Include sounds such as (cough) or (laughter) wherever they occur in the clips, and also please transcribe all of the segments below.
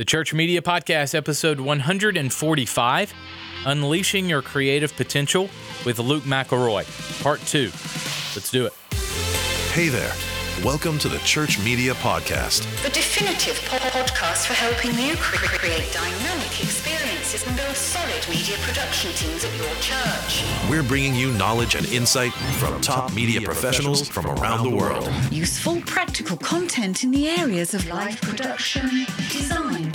The Church Media Podcast, episode 145 Unleashing Your Creative Potential with Luke McElroy, part two. Let's do it. Hey there. Welcome to the Church Media Podcast. The definitive podcast for helping you create dynamic experiences and build solid media production teams at your church. We're bringing you knowledge and insight from top media professionals from around the world. Useful, practical content in the areas of live production, design,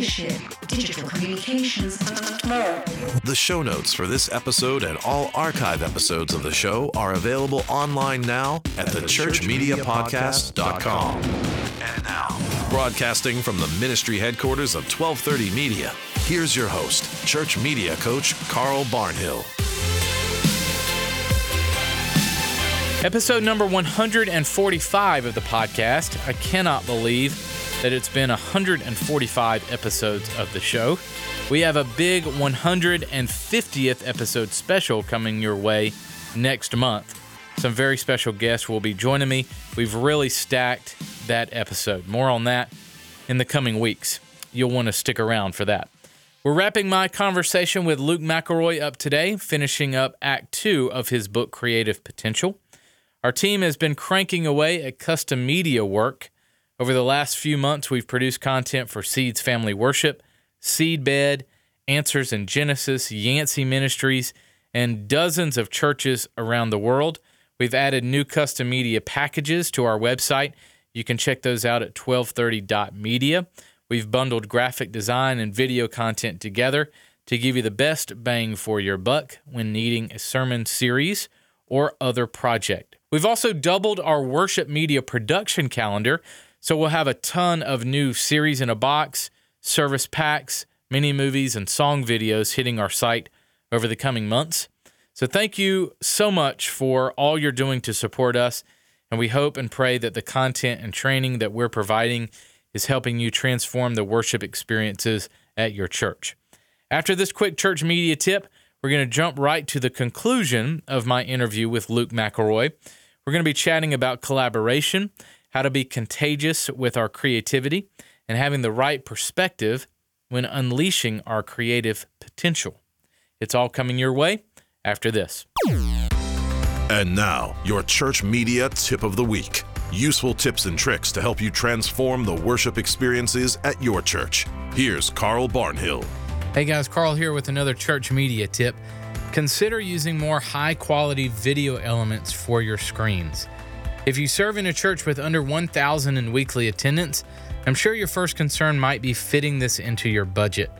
leadership, digital communications, and more. The show notes for this episode and all archive episodes of the show are available online now at thechurchmediapodcast.com. And now, broadcasting from the ministry headquarters of 1230 Media, here's your host, church media coach Carl Barnhill. Episode number 145 of the podcast. I cannot believe that it's been 145 episodes of the show. We have a big 150th episode special coming your way next month. Some very special guests will be joining me. We've really stacked that episode. More on that in the coming weeks. You'll want to stick around for that. We're wrapping my conversation with Luke McElroy up today, finishing up Act Two of his book, Creative Potential. Our team has been cranking away at custom media work. Over the last few months, we've produced content for Seeds Family Worship, Seedbed, Answers in Genesis, Yancy Ministries, and dozens of churches around the world. We've added new custom media packages to our website. You can check those out at 1230.media. We've bundled graphic design and video content together to give you the best bang for your buck when needing a sermon series or other project. We've also doubled our worship media production calendar, so we'll have a ton of new series in a box, service packs, mini movies, and song videos hitting our site over the coming months. So thank you so much for all you're doing to support us, and we hope and pray that the content and training that we're providing is helping you transform the worship experiences at your church. After this quick church media tip, we're going to jump right to the conclusion of my interview with Luke McElroy. We're going to be chatting about collaboration, how to be contagious with our creativity, and having the right perspective when unleashing our creative potential. It's all coming your way after this. And now, your church media tip of the week. Useful tips and tricks to help you transform the worship experiences at your church. Here's Carl Barnhill. Hey guys, Carl here with another church media tip. Consider using more high quality video elements for your screens. If you serve in a church with under 1,000 in weekly attendance, I'm sure your first concern might be fitting this into your budget.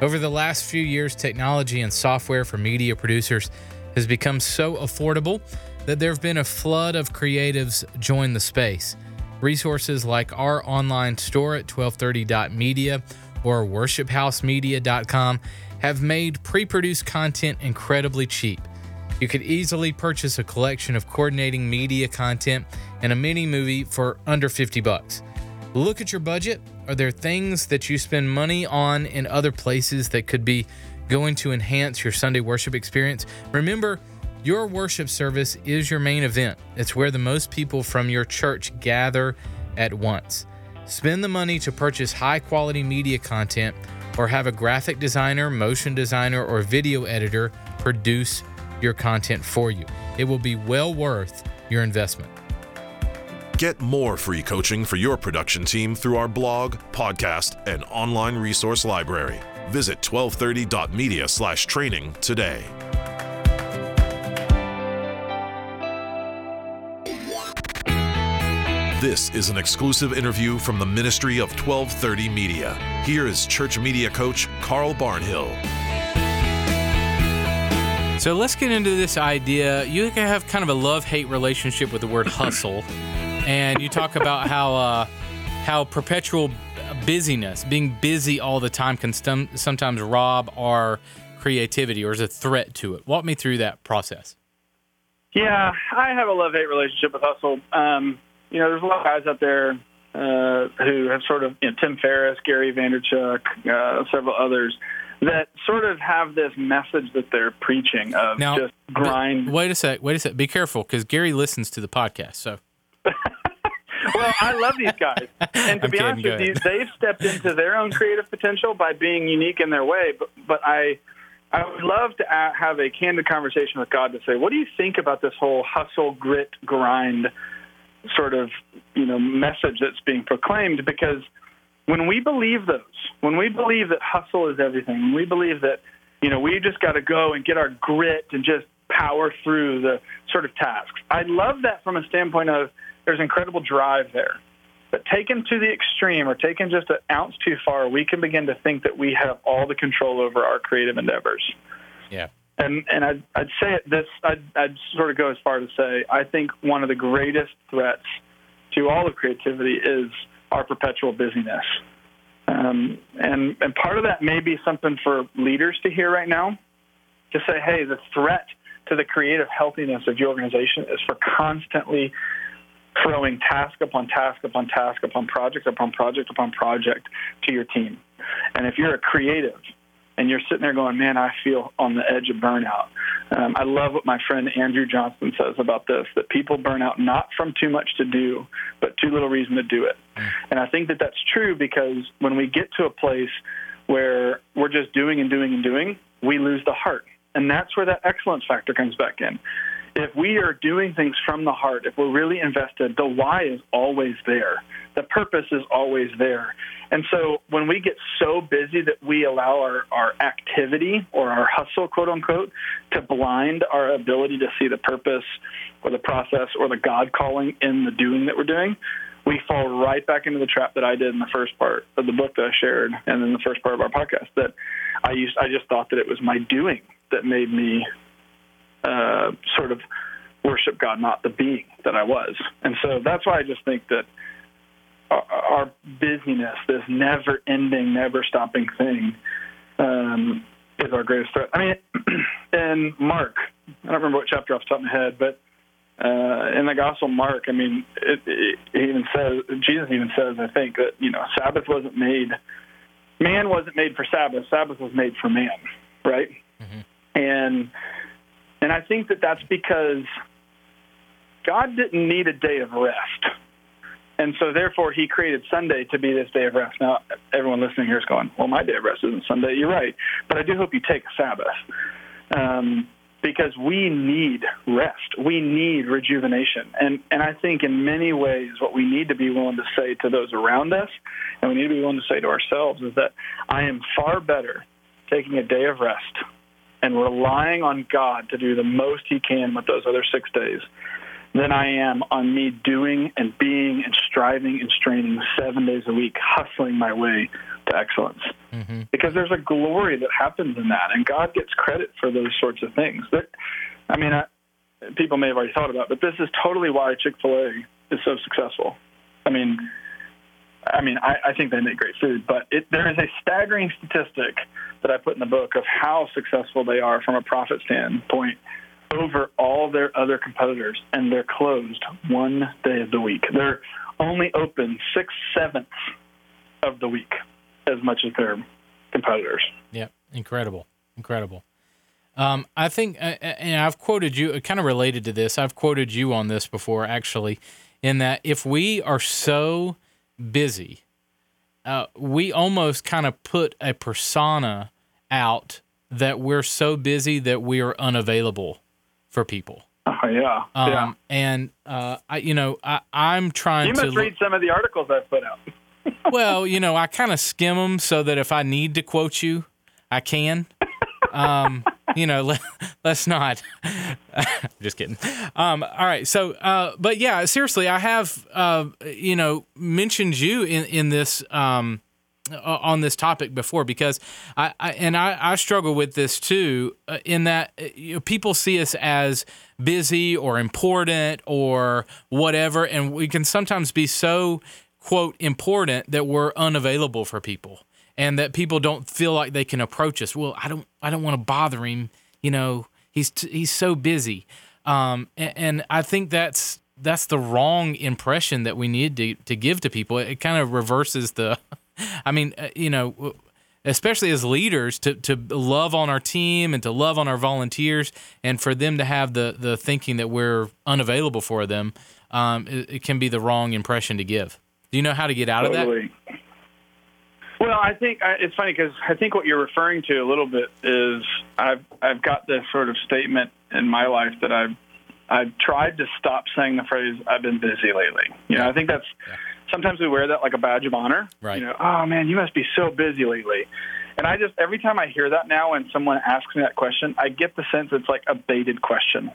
Over the last few years, technology and software for media producers has become so affordable that there have been a flood of creatives join the space. Resources like our online store at 1230.media or worshiphousemedia.com have made pre produced content incredibly cheap. You could easily purchase a collection of coordinating media content and a mini movie for under 50 bucks. Look at your budget. Are there things that you spend money on in other places that could be going to enhance your Sunday worship experience? Remember, your worship service is your main event. It's where the most people from your church gather at once. Spend the money to purchase high quality media content or have a graphic designer, motion designer, or video editor produce your content for you. It will be well worth your investment. Get more free coaching for your production team through our blog, podcast, and online resource library. Visit 1230.media slash training today. This is an exclusive interview from the Ministry of 1230 Media. Here is church media coach Carl Barnhill. So let's get into this idea. You have kind of a love hate relationship with the word (coughs) hustle, and you talk about how uh, how perpetual busyness, being busy all the time, can stum- sometimes rob our creativity or is a threat to it. Walk me through that process. Yeah, I have a love hate relationship with hustle. Um, you know, there's a lot of guys out there uh, who have sort of you know, Tim Ferriss, Gary Vaynerchuk, uh, several others that sort of have this message that they're preaching of Now, just grind. Wait a sec. Wait a sec. Be careful because Gary listens to the podcast. So (laughs) well, I love these guys, (laughs) and to I'm be kidding, honest with you, they've stepped into their own creative potential by being unique in their way. But, but I, I would love to have a candid conversation with God to say, what do you think about this whole hustle, grit, grind sort of you know message that's being proclaimed? Because when we believe those, when we believe that hustle is everything, when we believe that you know we just got to go and get our grit and just power through the sort of tasks. I love that from a standpoint of there's incredible drive there. But taken to the extreme or taken just an ounce too far, we can begin to think that we have all the control over our creative endeavors. Yeah. And and I'd, I'd say it this I'd, I'd sort of go as far to say I think one of the greatest threats to all of creativity is our perpetual busyness. Um, and and part of that may be something for leaders to hear right now, to say, hey, the threat to the creative healthiness of your organization is for constantly throwing task upon task upon task upon project upon project upon project to your team. And if you're a creative and you're sitting there going, man, I feel on the edge of burnout. Um, I love what my friend Andrew Johnson says about this that people burn out not from too much to do, but too little reason to do it. And I think that that's true because when we get to a place where we're just doing and doing and doing, we lose the heart. And that's where that excellence factor comes back in. If we are doing things from the heart, if we're really invested, the why is always there. The purpose is always there. And so when we get so busy that we allow our, our activity or our hustle, quote unquote, to blind our ability to see the purpose or the process or the God calling in the doing that we're doing, we fall right back into the trap that I did in the first part of the book that I shared and in the first part of our podcast that I used I just thought that it was my doing that made me uh, sort of worship God, not the being that I was. And so that's why I just think that our, our busyness, this never ending, never stopping thing, um, is our greatest threat. I mean, (clears throat) in Mark, I don't remember what chapter off the top of my head, but uh, in the Gospel of Mark, I mean, it, it, it even says Jesus even says, I think that you know, Sabbath wasn't made, man wasn't made for Sabbath. Sabbath was made for man, right? And and I think that that's because God didn't need a day of rest. And so, therefore, he created Sunday to be this day of rest. Now, everyone listening here is going, well, my day of rest isn't Sunday. You're right. But I do hope you take a Sabbath um, because we need rest. We need rejuvenation. And, and I think in many ways, what we need to be willing to say to those around us, and we need to be willing to say to ourselves, is that I am far better taking a day of rest and relying on God to do the most he can with those other six days than I am on me doing and being and striving and straining seven days a week, hustling my way to excellence. Mm-hmm. Because there's a glory that happens in that, and God gets credit for those sorts of things. That, I mean, I, people may have already thought about, but this is totally why Chick Fil A is so successful. I mean, I mean, I, I think they make great food, but it, there is a staggering statistic that I put in the book of how successful they are from a profit standpoint over all their other competitors, and they're closed one day of the week. They're only open six sevenths of the week as much as their competitors. Yeah, incredible, incredible. Um, I think, uh, and I've quoted you, kind of related to this. I've quoted you on this before, actually, in that if we are so busy, uh, we almost kind of put a persona out that we're so busy that we are unavailable for people. Oh yeah, Um, yeah. And uh, I, you know, I, I'm trying You to. must look- read some of the articles I've put out. well, you know, I kind of skim them so that if I need to quote you, I can. (laughs) Um, you know, (laughs) let, let's not. (laughs) just kidding. Um, all right. So, uh, but yeah, seriously, I have, uh, you know, mentioned you in in this. Um, on this topic before because I, I and I, I struggle with this too uh, in that uh, you know, people see us as busy or important or whatever and we can sometimes be so quote important that we're unavailable for people and that people don't feel like they can approach us well I don't I don't want to bother him you know he's t- he's so busy um, and, and I think that's that's the wrong impression that we need to, to give to people it kind of reverses the (laughs) I mean, uh, you know, especially as leaders, to, to love on our team and to love on our volunteers, and for them to have the the thinking that we're unavailable for them. um, it, it, can be the wrong impression to give. Do you know how to get out totally. of that? Well, I think it's funny because I think what you're referring to a little bit is I've I've got this sort of statement in my life that I've I've tried to stop saying the phrase "I've been busy lately." You know, I think that's yeah. sometimes we wear that like a badge of honor. Right. You know, oh man, you must be so busy lately. And I just every time I hear that now, when someone asks me that question, I get the sense it's like a baited question.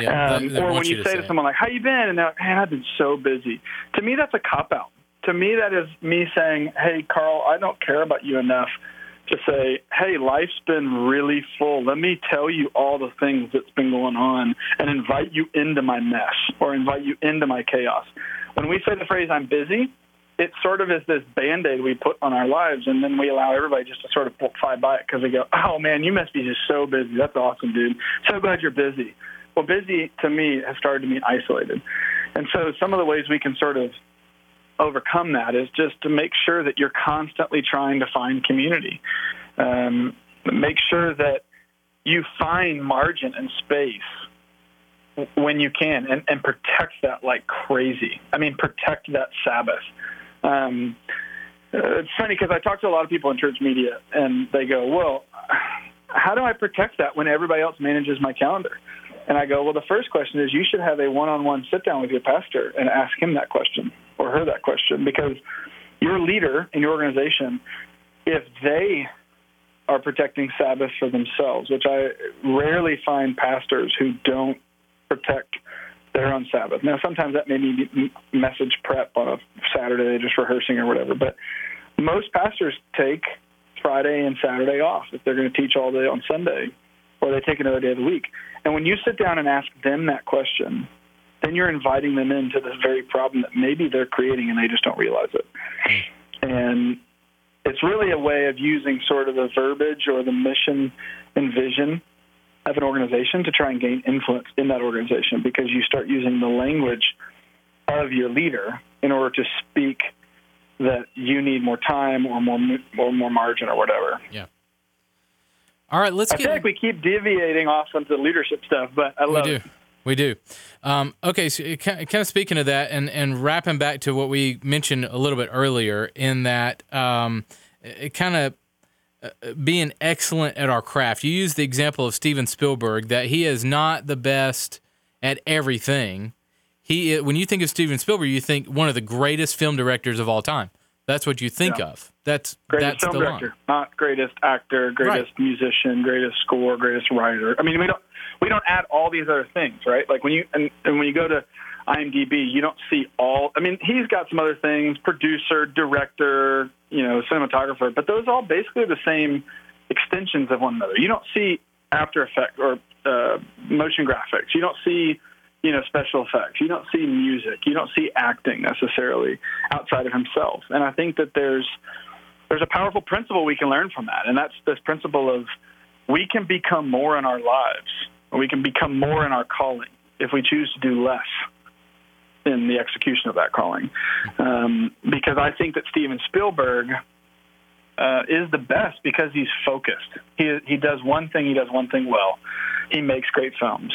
yeah, (laughs) um, or when you, you say, say to someone like, "How you been?" and they're like, "Man, I've been so busy." To me, that's a cop out. To me, that is me saying, "Hey, Carl, I don't care about you enough." to say, hey, life's been really full. Let me tell you all the things that's been going on and invite you into my mess or invite you into my chaos. When we say the phrase, I'm busy, it sort of is this band aid we put on our lives, and then we allow everybody just to sort of fly by it because they go, oh man, you must be just so busy. That's awesome, dude. So glad you're busy. Well, busy to me has started to mean isolated. And so some of the ways we can sort of overcome that is just to make sure that you're constantly trying to find community. Um, make sure that you find margin and space when you can and, and protect that like crazy. I mean, protect that Sabbath. Um, uh, it's funny because I talk to a lot of people in church media and they go, well, how do I protect that when everybody else manages my calendar? And I go, well, the first question is you should have a one-on-one sit-down with your pastor and ask him that question or her that question because your leader in your organization, if they are protecting Sabbath for themselves, which I rarely find pastors who don't protect their own Sabbath. Now, sometimes that may be message prep on a Saturday, just rehearsing or whatever, but most pastors take Friday and Saturday off if they're going to teach all day on Sunday, or they take another day of the week. And when you sit down and ask them that question, then you're inviting them into this very problem that maybe they're creating and they just don't realize it. And it's really a way of using sort of the verbiage or the mission and vision of an organization to try and gain influence in that organization because you start using the language of your leader in order to speak that you need more time or more or more margin or whatever. Yeah. All right, let's I get. feel like we keep deviating off into the leadership stuff, but I love we do. it. We do. Um, okay, so kind of speaking of that, and and wrapping back to what we mentioned a little bit earlier, in that um, it kind of uh, being excellent at our craft. You use the example of Steven Spielberg that he is not the best at everything. He when you think of Steven Spielberg, you think one of the greatest film directors of all time. That's what you think yeah. of. That's greatest that's film director, not greatest actor, greatest right. musician, greatest score, greatest writer. I mean, we don't we don't add all these other things, right? Like when you and, and when you go to IMDb, you don't see all. I mean, he's got some other things: producer, director, you know, cinematographer. But those are all basically the same extensions of one another. You don't see After Effects or uh, motion graphics. You don't see you know, special effects. You don't see music. You don't see acting necessarily outside of himself. And I think that there's there's a powerful principle we can learn from that, and that's this principle of we can become more in our lives, or we can become more in our calling if we choose to do less in the execution of that calling. Um, because I think that Steven Spielberg uh, is the best because he's focused. He he does one thing. He does one thing well. He makes great films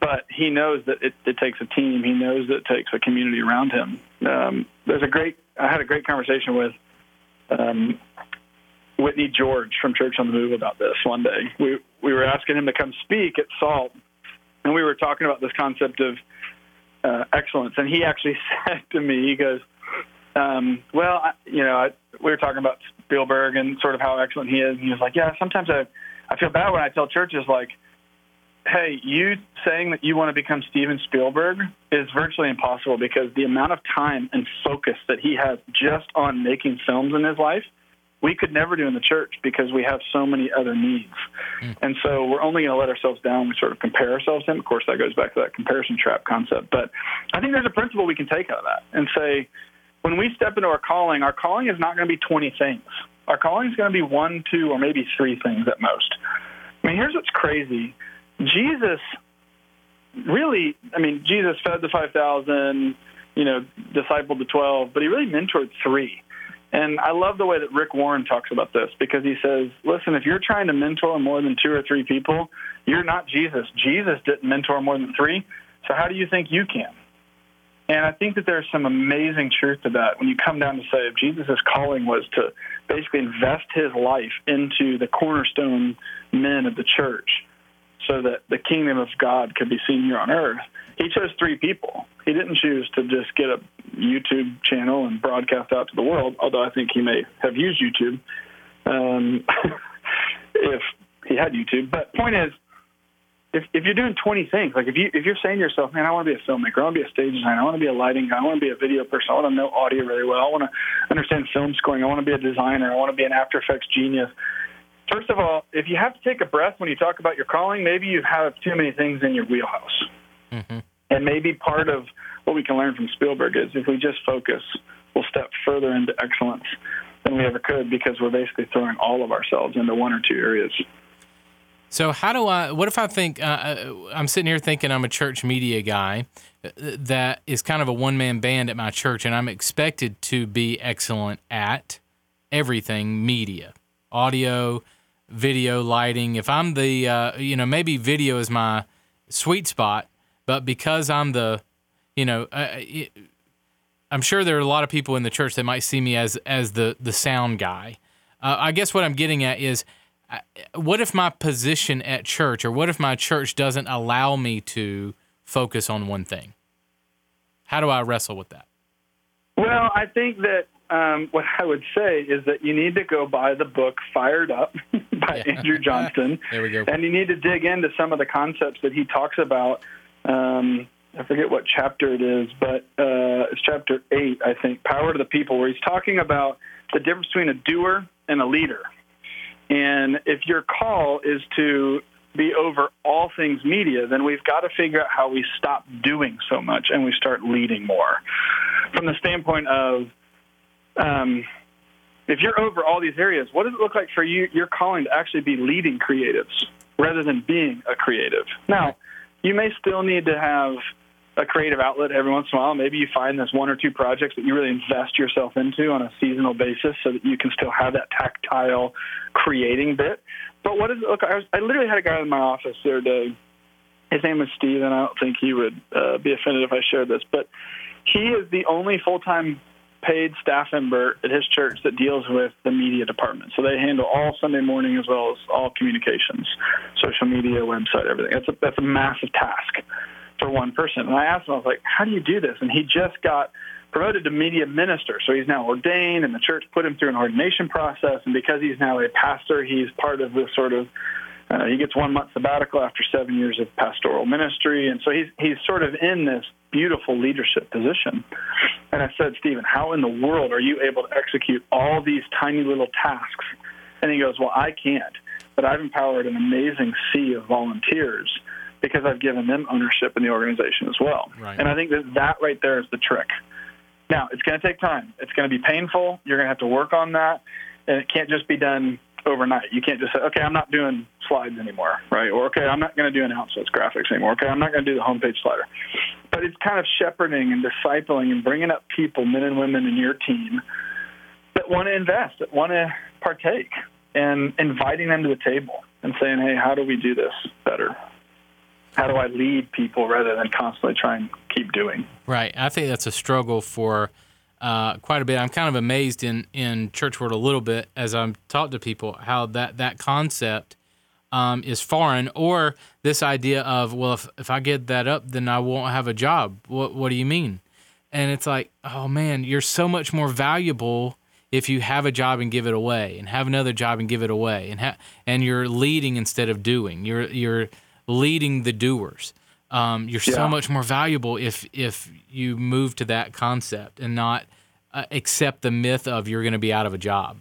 but he knows that it, it takes a team. He knows that it takes a community around him. Um, there's a great. I had a great conversation with um, Whitney George from Church on the Move about this one day. We we were asking him to come speak at SALT, and we were talking about this concept of uh, excellence. And he actually (laughs) said to me, he goes, um, "Well, I, you know, I, we were talking about Spielberg and sort of how excellent he is." And he was like, "Yeah, sometimes I I feel bad when I tell churches like." Hey, you saying that you want to become Steven Spielberg is virtually impossible because the amount of time and focus that he has just on making films in his life, we could never do in the church because we have so many other needs. Mm. And so we're only going to let ourselves down. We sort of compare ourselves to him. Of course, that goes back to that comparison trap concept. But I think there's a principle we can take out of that and say, when we step into our calling, our calling is not going to be 20 things. Our calling is going to be one, two, or maybe three things at most. I mean, here's what's crazy Jesus really, I mean, Jesus fed the 5,000, you know, discipled the 12, but he really mentored three. And I love the way that Rick Warren talks about this because he says, listen, if you're trying to mentor more than two or three people, you're not Jesus. Jesus didn't mentor more than three. So how do you think you can? And I think that there's some amazing truth to that when you come down to say if Jesus' calling was to basically invest his life into the cornerstone men of the church so that the kingdom of God could be seen here on earth. He chose three people. He didn't choose to just get a YouTube channel and broadcast out to the world, although I think he may have used YouTube um, (laughs) if he had YouTube. But point is, if, if you're doing 20 things, like if you if you're saying to yourself, man, I want to be a filmmaker, I want to be a stage designer, I want to be a lighting guy, I want to be a video person, I want to know audio really well, I want to understand film scoring, I want to be a designer, I want to be an After Effects genius. First of all, if you have to take a breath when you talk about your calling, maybe you have too many things in your wheelhouse. Mm-hmm. And maybe part of what we can learn from Spielberg is if we just focus, we'll step further into excellence than we ever could because we're basically throwing all of ourselves into one or two areas. So how do I? What if I think uh, uh, I'm sitting here thinking I'm a church media guy uh, that is kind of a one man band at my church, and I'm expected to be excellent at everything media, audio, video, lighting. If I'm the, uh, you know, maybe video is my sweet spot, but because I'm the, you know, uh, it, I'm sure there are a lot of people in the church that might see me as as the the sound guy. Uh, I guess what I'm getting at is what if my position at church or what if my church doesn't allow me to focus on one thing? How do I wrestle with that? Well, I think that um, what I would say is that you need to go buy the book Fired Up (laughs) by yeah. Andrew Johnston. (laughs) there we go. And you need to dig into some of the concepts that he talks about. Um, I forget what chapter it is, but uh, it's chapter eight, I think, Power to the People, where he's talking about the difference between a doer and a leader. And if your call is to be over all things media, then we've got to figure out how we stop doing so much and we start leading more. From the standpoint of, um, if you're over all these areas, what does it look like for you? Your calling to actually be leading creatives rather than being a creative. Now, you may still need to have a creative outlet every once in a while. Maybe you find there's one or two projects that you really invest yourself into on a seasonal basis so that you can still have that tactile creating bit. But what is it look? I, was, I literally had a guy in my office the other day. His name is Steve, and I don't think he would uh, be offended if I shared this, but he is the only full-time paid staff member at his church that deals with the media department. So they handle all Sunday morning as well as all communications, social media, website, everything. That's a, that's a massive task for one person. And I asked him, I was like, how do you do this? And he just got promoted to media minister. So he's now ordained, and the church put him through an ordination process. And because he's now a pastor, he's part of this sort of uh, he gets one month sabbatical after seven years of pastoral ministry, and so he's he's sort of in this beautiful leadership position. And I said, Stephen, how in the world are you able to execute all these tiny little tasks? And he goes, Well, I can't, but I've empowered an amazing sea of volunteers because I've given them ownership in the organization as well. Right. And I think that that right there is the trick. Now, it's going to take time. It's going to be painful. You're going to have to work on that, and it can't just be done overnight. You can't just say, okay, I'm not doing slides anymore, right? Or okay, I'm not going to do announcements graphics anymore. Okay, I'm not going to do the homepage slider. But it's kind of shepherding and discipling and bringing up people, men and women in your team that want to invest, that want to partake, and inviting them to the table and saying, hey, how do we do this better? how do I lead people rather than constantly try and keep doing. Right. I think that's a struggle for uh, quite a bit. I'm kind of amazed in in church world a little bit as I'm talk to people how that that concept um, is foreign, or this idea of well, if if I get that up, then I won't have a job. What what do you mean? And it's like, oh man, you're so much more valuable if you have a job and give it away, and have another job and give it away, and ha- and you're leading instead of doing. You're you're leading the doers. Um, you're yeah. so much more valuable if if you move to that concept and not uh, accept the myth of you're going to be out of a job.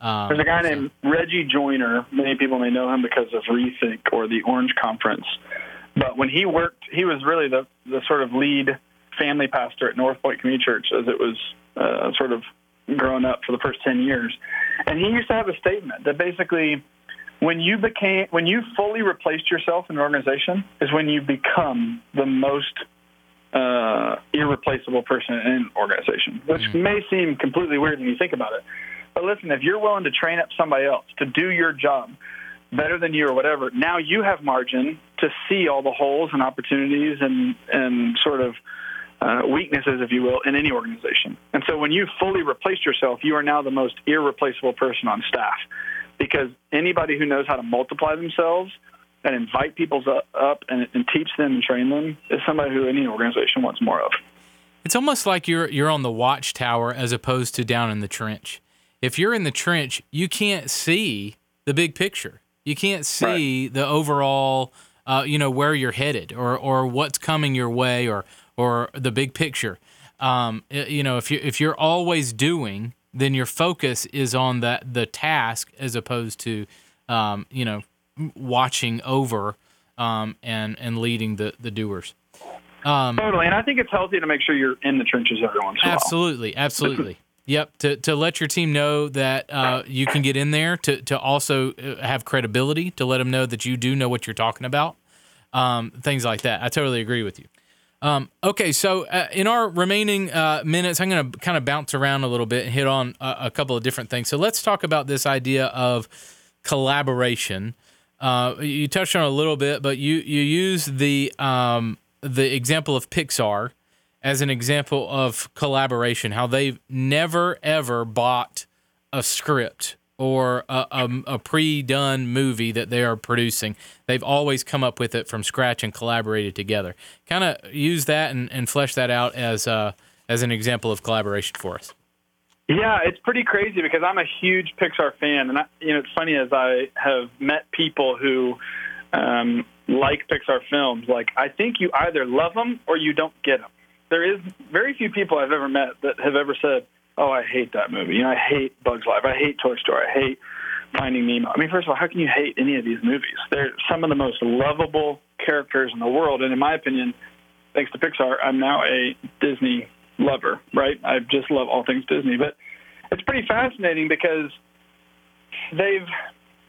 Um, There's a guy so. named Reggie Joiner. Many people may know him because of Rethink or the Orange Conference. But when he worked, he was really the the sort of lead family pastor at North Point Community Church as it was uh, sort of growing up for the first ten years. And he used to have a statement that basically when you became when you fully replaced yourself in an organization is when you become the most uh, irreplaceable person in an organization, which mm. may seem completely weird when you think about it. But listen, if you're willing to train up somebody else to do your job better than you or whatever, now you have margin to see all the holes and opportunities and and sort of uh, weaknesses, if you will, in any organization. And so when you fully replaced yourself, you are now the most irreplaceable person on staff because anybody who knows how to multiply themselves and invite people up and, and teach them and train them is somebody who any organization wants more of. It's almost like you're you're on the watchtower as opposed to down in the trench. If you're in the trench, you can't see the big picture. You can't see right. the overall, uh, you know, where you're headed or or what's coming your way or or the big picture. Um, you know, if you if you're always doing, then your focus is on that the task as opposed to, um, you know, watching over um, and and leading the the doers. Um, totally, and I think it's healthy to make sure you're in the trenches every once in a while. Absolutely, absolutely. (laughs) Yep, to, to let your team know that uh, you can get in there, to, to also uh, have credibility, to let them know that you do know what you're talking about, um, things like that. I totally agree with you. Um, okay, so uh, in our remaining uh, minutes, I'm going to kind of bounce around a little bit and hit on a, a, couple of different things. So let's talk about this idea of collaboration. Uh, you touched on a little bit, but you you use the um, the example of Pixar as an example of collaboration, how they've never ever bought a script or a, a, a pre-done movie that they are producing. They've always come up with it from scratch and collaborated together. Kind of use that and, and flesh that out as uh, as an example of collaboration for us. Yeah, it's pretty crazy because I'm a huge Pixar fan, and I, you know it's funny as I have met people who um, like Pixar films. Like I think you either love them or you don't get them there is very few people I've ever met that have ever said, "Oh, I hate that movie. You know, I hate Bugs Life. I hate Toy Story. I hate Finding Nemo." I mean, first of all, how can you hate any of these movies? They're some of the most lovable characters in the world, and in my opinion, thanks to Pixar, I'm now a Disney lover. Right? I just love all things Disney, but it's pretty fascinating because they've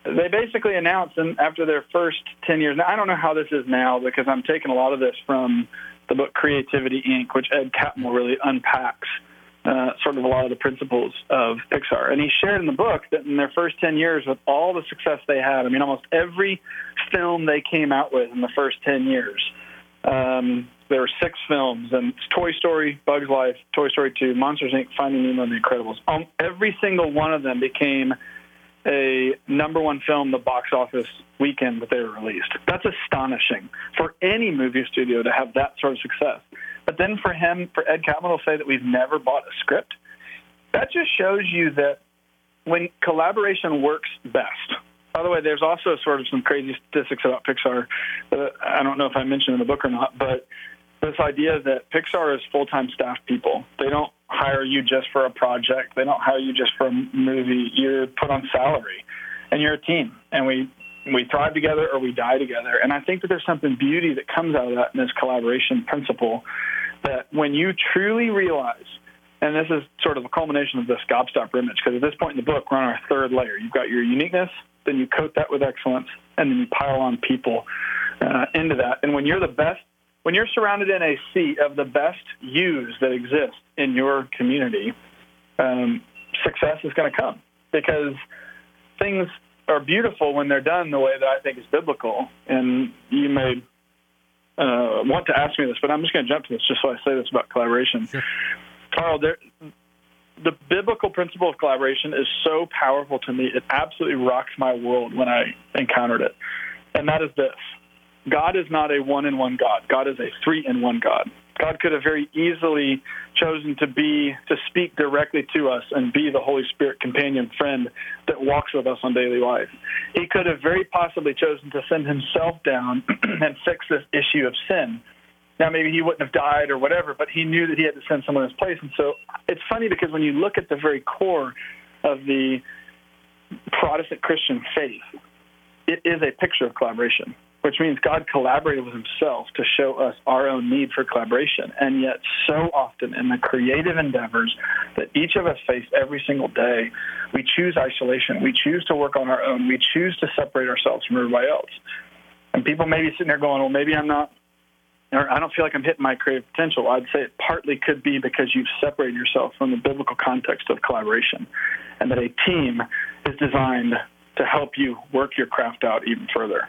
they basically announced and after their first 10 years now i don't know how this is now because i'm taking a lot of this from the book Creativity Inc., which Ed Catmull really unpacks uh, sort of a lot of the principles of Pixar. And he shared in the book that in their first 10 years, with all the success they had, I mean, almost every film they came out with in the first 10 years, um, there were six films, and it's Toy Story, Bugs Life, Toy Story 2, Monsters Inc., Finding Nemo, and The Incredibles. Um, every single one of them became a number one film the box office weekend that they were released. That's astonishing for any movie studio to have that sort of success. But then for him, for Ed Catmull to say that we've never bought a script, that just shows you that when collaboration works best. By the way, there's also sort of some crazy statistics about Pixar that I don't know if I mentioned in the book or not, but this idea that Pixar is full-time staff people. They don't hire you just for a project. They don't hire you just for a movie. You're put on salary, and you're a team. And we we thrive together or we die together. And I think that there's something beauty that comes out of that in this collaboration principle. That when you truly realize, and this is sort of a culmination of this gobstopper image, because at this point in the book, we're on our third layer. You've got your uniqueness, then you coat that with excellence, and then you pile on people uh, into that. And when you're the best when you're surrounded in a sea of the best yous that exist in your community, um, success is going to come because things are beautiful when they're done the way that I think is biblical. And you may uh, want to ask me this, but I'm just going to jump to this just so I say this about collaboration. Sure. Carl, there, the biblical principle of collaboration is so powerful to me. It absolutely rocks my world when I encountered it. And that is this God is not a one in one God. God is a three in one God. God could have very easily chosen to be to speak directly to us and be the Holy Spirit companion friend that walks with us on daily life. He could have very possibly chosen to send himself down (clears throat) and fix this issue of sin. Now maybe he wouldn't have died or whatever, but he knew that he had to send someone in his place. And so it's funny because when you look at the very core of the Protestant Christian faith, it is a picture of collaboration which means God collaborated with himself to show us our own need for collaboration. And yet, so often in the creative endeavors that each of us face every single day, we choose isolation. We choose to work on our own. We choose to separate ourselves from everybody else. And people may be sitting there going, well, maybe I'm not, or I don't feel like I'm hitting my creative potential. I'd say it partly could be because you've separated yourself from the biblical context of collaboration and that a team is designed to help you work your craft out even further.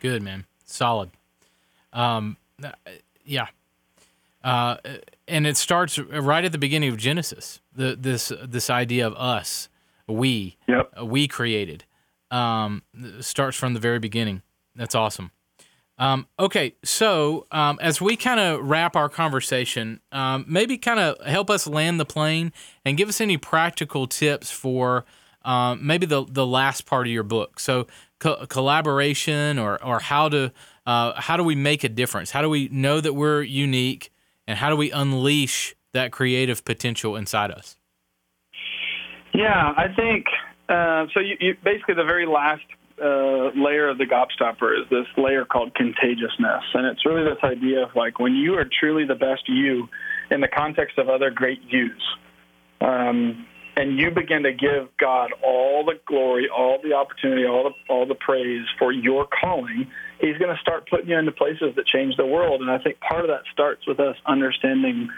Good man, solid. Um, yeah. Uh, and it starts right at the beginning of Genesis. The, this this idea of us, we, Yep. uh, we created, um, starts from the very beginning. That's awesome. Um, okay, so um, as we kind of wrap our conversation, um, maybe kind of help us land the plane and give us any practical tips for um, maybe the the last part of your book. So co- collaboration or or how to uh, how do we make a difference? How do we know that we're unique, and how do we unleash that creative potential inside us? Yeah, I think uh, so. You, you basically the very last uh, layer of the gobstopper is this layer called contagiousness, and it's really this idea of like when you are truly the best you in the context of other great yous, um, and you begin to give God all the glory, all the opportunity, all the all the praise for your calling. He's going to start putting you into places that change the world, and I think part of that starts with us understanding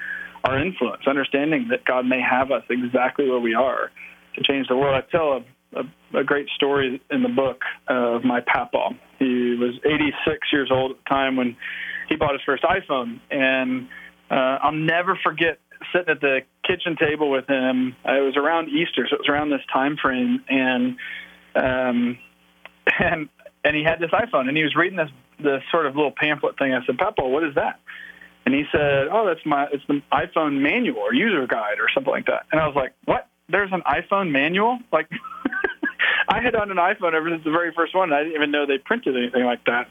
our influence, understanding that God may have us exactly where we are to change the world. I tell a, a, a great story in the book of my papa. He was 86 years old at the time when he bought his first iPhone, and uh, I'll never forget sitting at the kitchen table with him. Uh, it was around Easter, so it was around this time frame, and um, (laughs) and and he had this iPhone, and he was reading this this sort of little pamphlet thing. I said, Papa, what is that? And he said, "Oh, that's my it's the iPhone manual or user guide or something like that." And I was like, "What? There's an iPhone manual?" Like, (laughs) I had owned an iPhone ever since the very first one. I didn't even know they printed anything like that.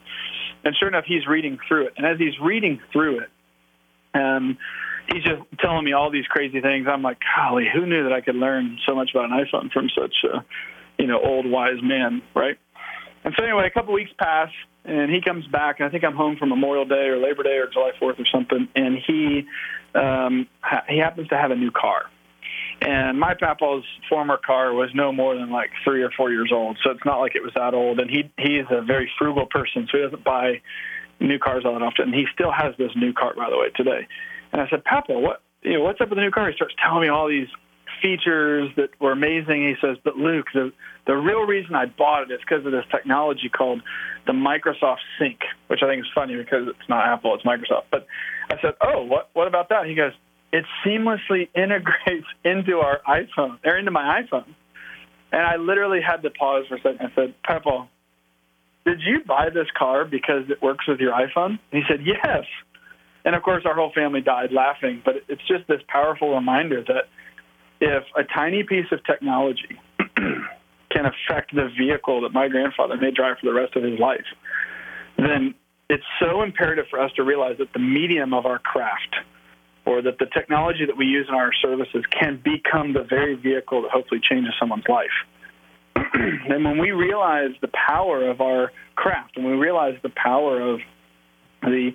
And sure enough, he's reading through it. And as he's reading through it, um, he's just telling me all these crazy things. I'm like, golly, who knew that I could learn so much about an iPhone from such a, you know, old wise man, right? And so anyway, a couple weeks pass, and he comes back, and I think I'm home for Memorial Day or Labor Day or July 4th or something, and he um, ha- he happens to have a new car. And my papa's former car was no more than like three or four years old, so it's not like it was that old. And he he's a very frugal person, so he doesn't buy new cars all that often. And he still has this new car, by the way, today. And I said, Papa, what you know, what's up with the new car? He starts telling me all these features that were amazing. He says, but Luke, the the real reason I bought it is because of this technology called the Microsoft Sync, which I think is funny because it's not Apple, it's Microsoft. But I said, oh, what what about that? He goes, it seamlessly (laughs) integrates into our iPhone or into my iPhone. And I literally had to pause for a second. I said, Papa, did you buy this car because it works with your iPhone? And he said, yes. And of course, our whole family died laughing. But it's just this powerful reminder that if a tiny piece of technology (clears throat) can affect the vehicle that my grandfather may drive for the rest of his life, then it's so imperative for us to realize that the medium of our craft or that the technology that we use in our services can become the very vehicle that hopefully changes someone's life. (clears throat) and when we realize the power of our craft, and we realize the power of the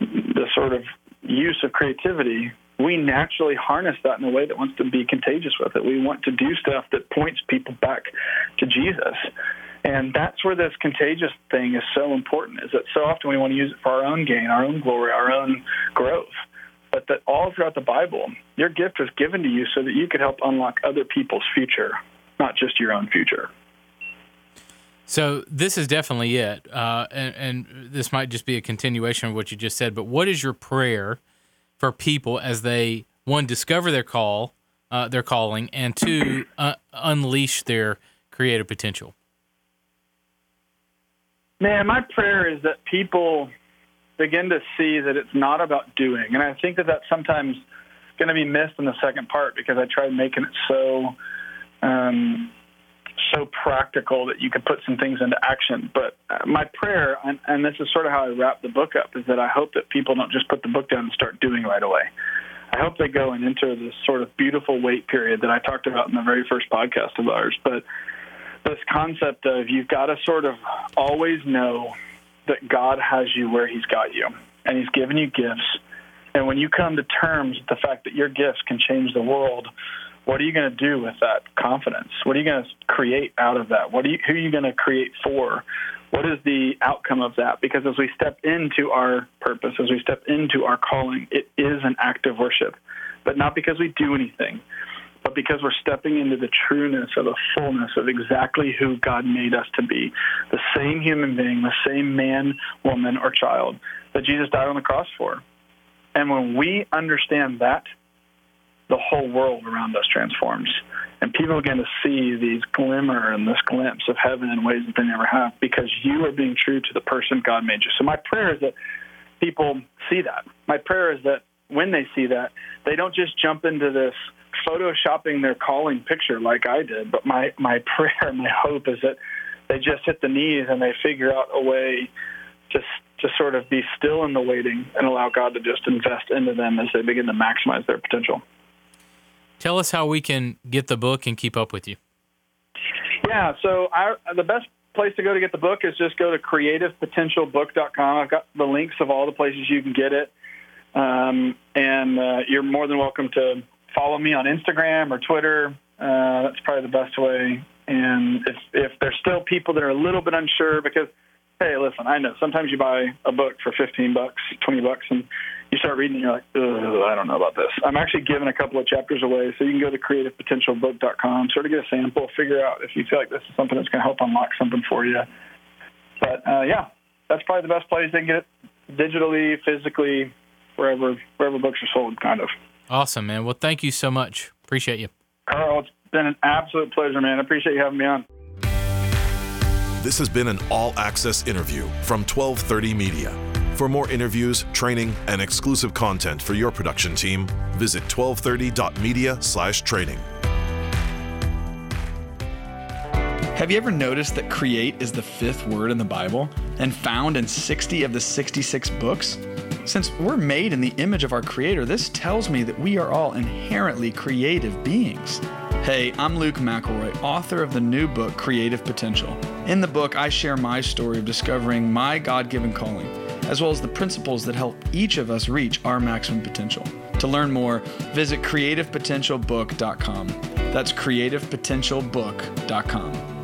the sort of use of creativity, we naturally harness that in a way that wants to be contagious with it. We want to do stuff that points people back to Jesus. And that's where this contagious thing is so important, is that so often we want to use it for our own gain, our own glory, our own growth. But that all throughout the Bible, your gift was given to you so that you could help unlock other people's future, not just your own future. So this is definitely it, uh, and, and this might just be a continuation of what you just said. But what is your prayer for people as they one discover their call, uh, their calling, and two uh, unleash their creative potential? Man, my prayer is that people begin to see that it's not about doing, and I think that that's sometimes going to be missed in the second part because I tried making it so. Um, so practical that you could put some things into action. But uh, my prayer, and, and this is sort of how I wrap the book up, is that I hope that people don't just put the book down and start doing right away. I hope they go and enter this sort of beautiful wait period that I talked about in the very first podcast of ours. But this concept of you've got to sort of always know that God has you where He's got you, and He's given you gifts. And when you come to terms with the fact that your gifts can change the world, what are you going to do with that confidence? What are you going to create out of that? What are you, who are you going to create for? What is the outcome of that? Because as we step into our purpose, as we step into our calling, it is an act of worship, but not because we do anything, but because we're stepping into the trueness of the fullness of exactly who God made us to be the same human being, the same man, woman, or child that Jesus died on the cross for. And when we understand that, the whole world around us transforms. And people begin to see these glimmer and this glimpse of heaven in ways that they never have because you are being true to the person God made you. So my prayer is that people see that. My prayer is that when they see that, they don't just jump into this photoshopping their calling picture like I did, but my, my (laughs) prayer, my hope is that they just hit the knees and they figure out a way to to sort of be still in the waiting and allow God to just invest into them as they begin to maximize their potential. Tell us how we can get the book and keep up with you. Yeah, so the best place to go to get the book is just go to creativepotentialbook.com. I've got the links of all the places you can get it. Um, and uh, you're more than welcome to follow me on Instagram or Twitter. Uh, that's probably the best way. And if, if there's still people that are a little bit unsure, because hey, listen, I know sometimes you buy a book for 15 bucks, 20 bucks, and you start reading and you're like, I don't know about this. I'm actually giving a couple of chapters away, so you can go to creativepotentialbook.com, sort of get a sample, figure out if you feel like this is something that's going to help unlock something for you. But uh, yeah, that's probably the best place to get it digitally, physically, wherever wherever books are sold, kind of. Awesome, man. Well, thank you so much. Appreciate you. Carl, it's been an absolute pleasure, man. I appreciate you having me on. This has been an all access interview from 1230 Media. For more interviews, training, and exclusive content for your production team, visit 1230.media/training. Have you ever noticed that create is the fifth word in the Bible and found in 60 of the 66 books? Since we're made in the image of our Creator, this tells me that we are all inherently creative beings. Hey, I'm Luke McElroy, author of the new book, Creative Potential. In the book, I share my story of discovering my God given calling, as well as the principles that help each of us reach our maximum potential. To learn more, visit creativepotentialbook.com. That's creativepotentialbook.com.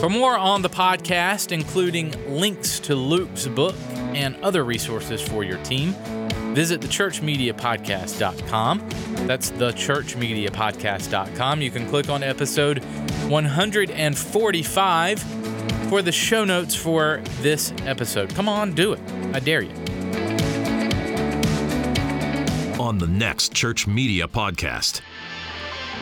For more on the podcast, including links to Luke's book and other resources for your team, visit thechurchmediapodcast.com. That's thechurchmediapodcast.com. You can click on episode 145 for the show notes for this episode. Come on, do it. I dare you. On the next Church Media Podcast.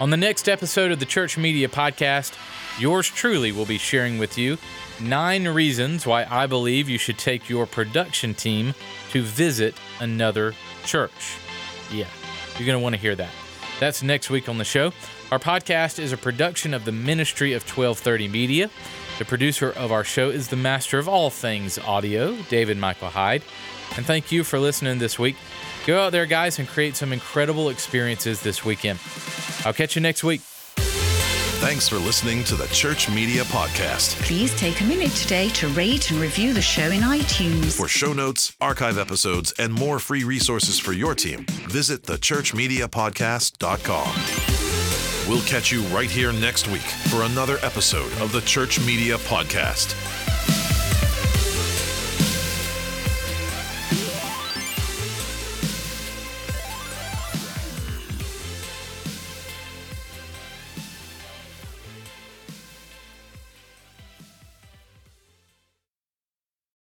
On the next episode of the Church Media Podcast, yours truly will be sharing with you nine reasons why I believe you should take your production team to visit another church. Yeah, you're going to want to hear that. That's next week on the show. Our podcast is a production of the Ministry of 1230 Media. The producer of our show is the master of all things audio, David Michael Hyde. And thank you for listening this week. Go out there, guys, and create some incredible experiences this weekend. I'll catch you next week. Thanks for listening to the Church Media Podcast. Please take a minute today to rate and review the show in iTunes. For show notes, archive episodes, and more free resources for your team, visit thechurchmediapodcast.com. We'll catch you right here next week for another episode of the Church Media Podcast.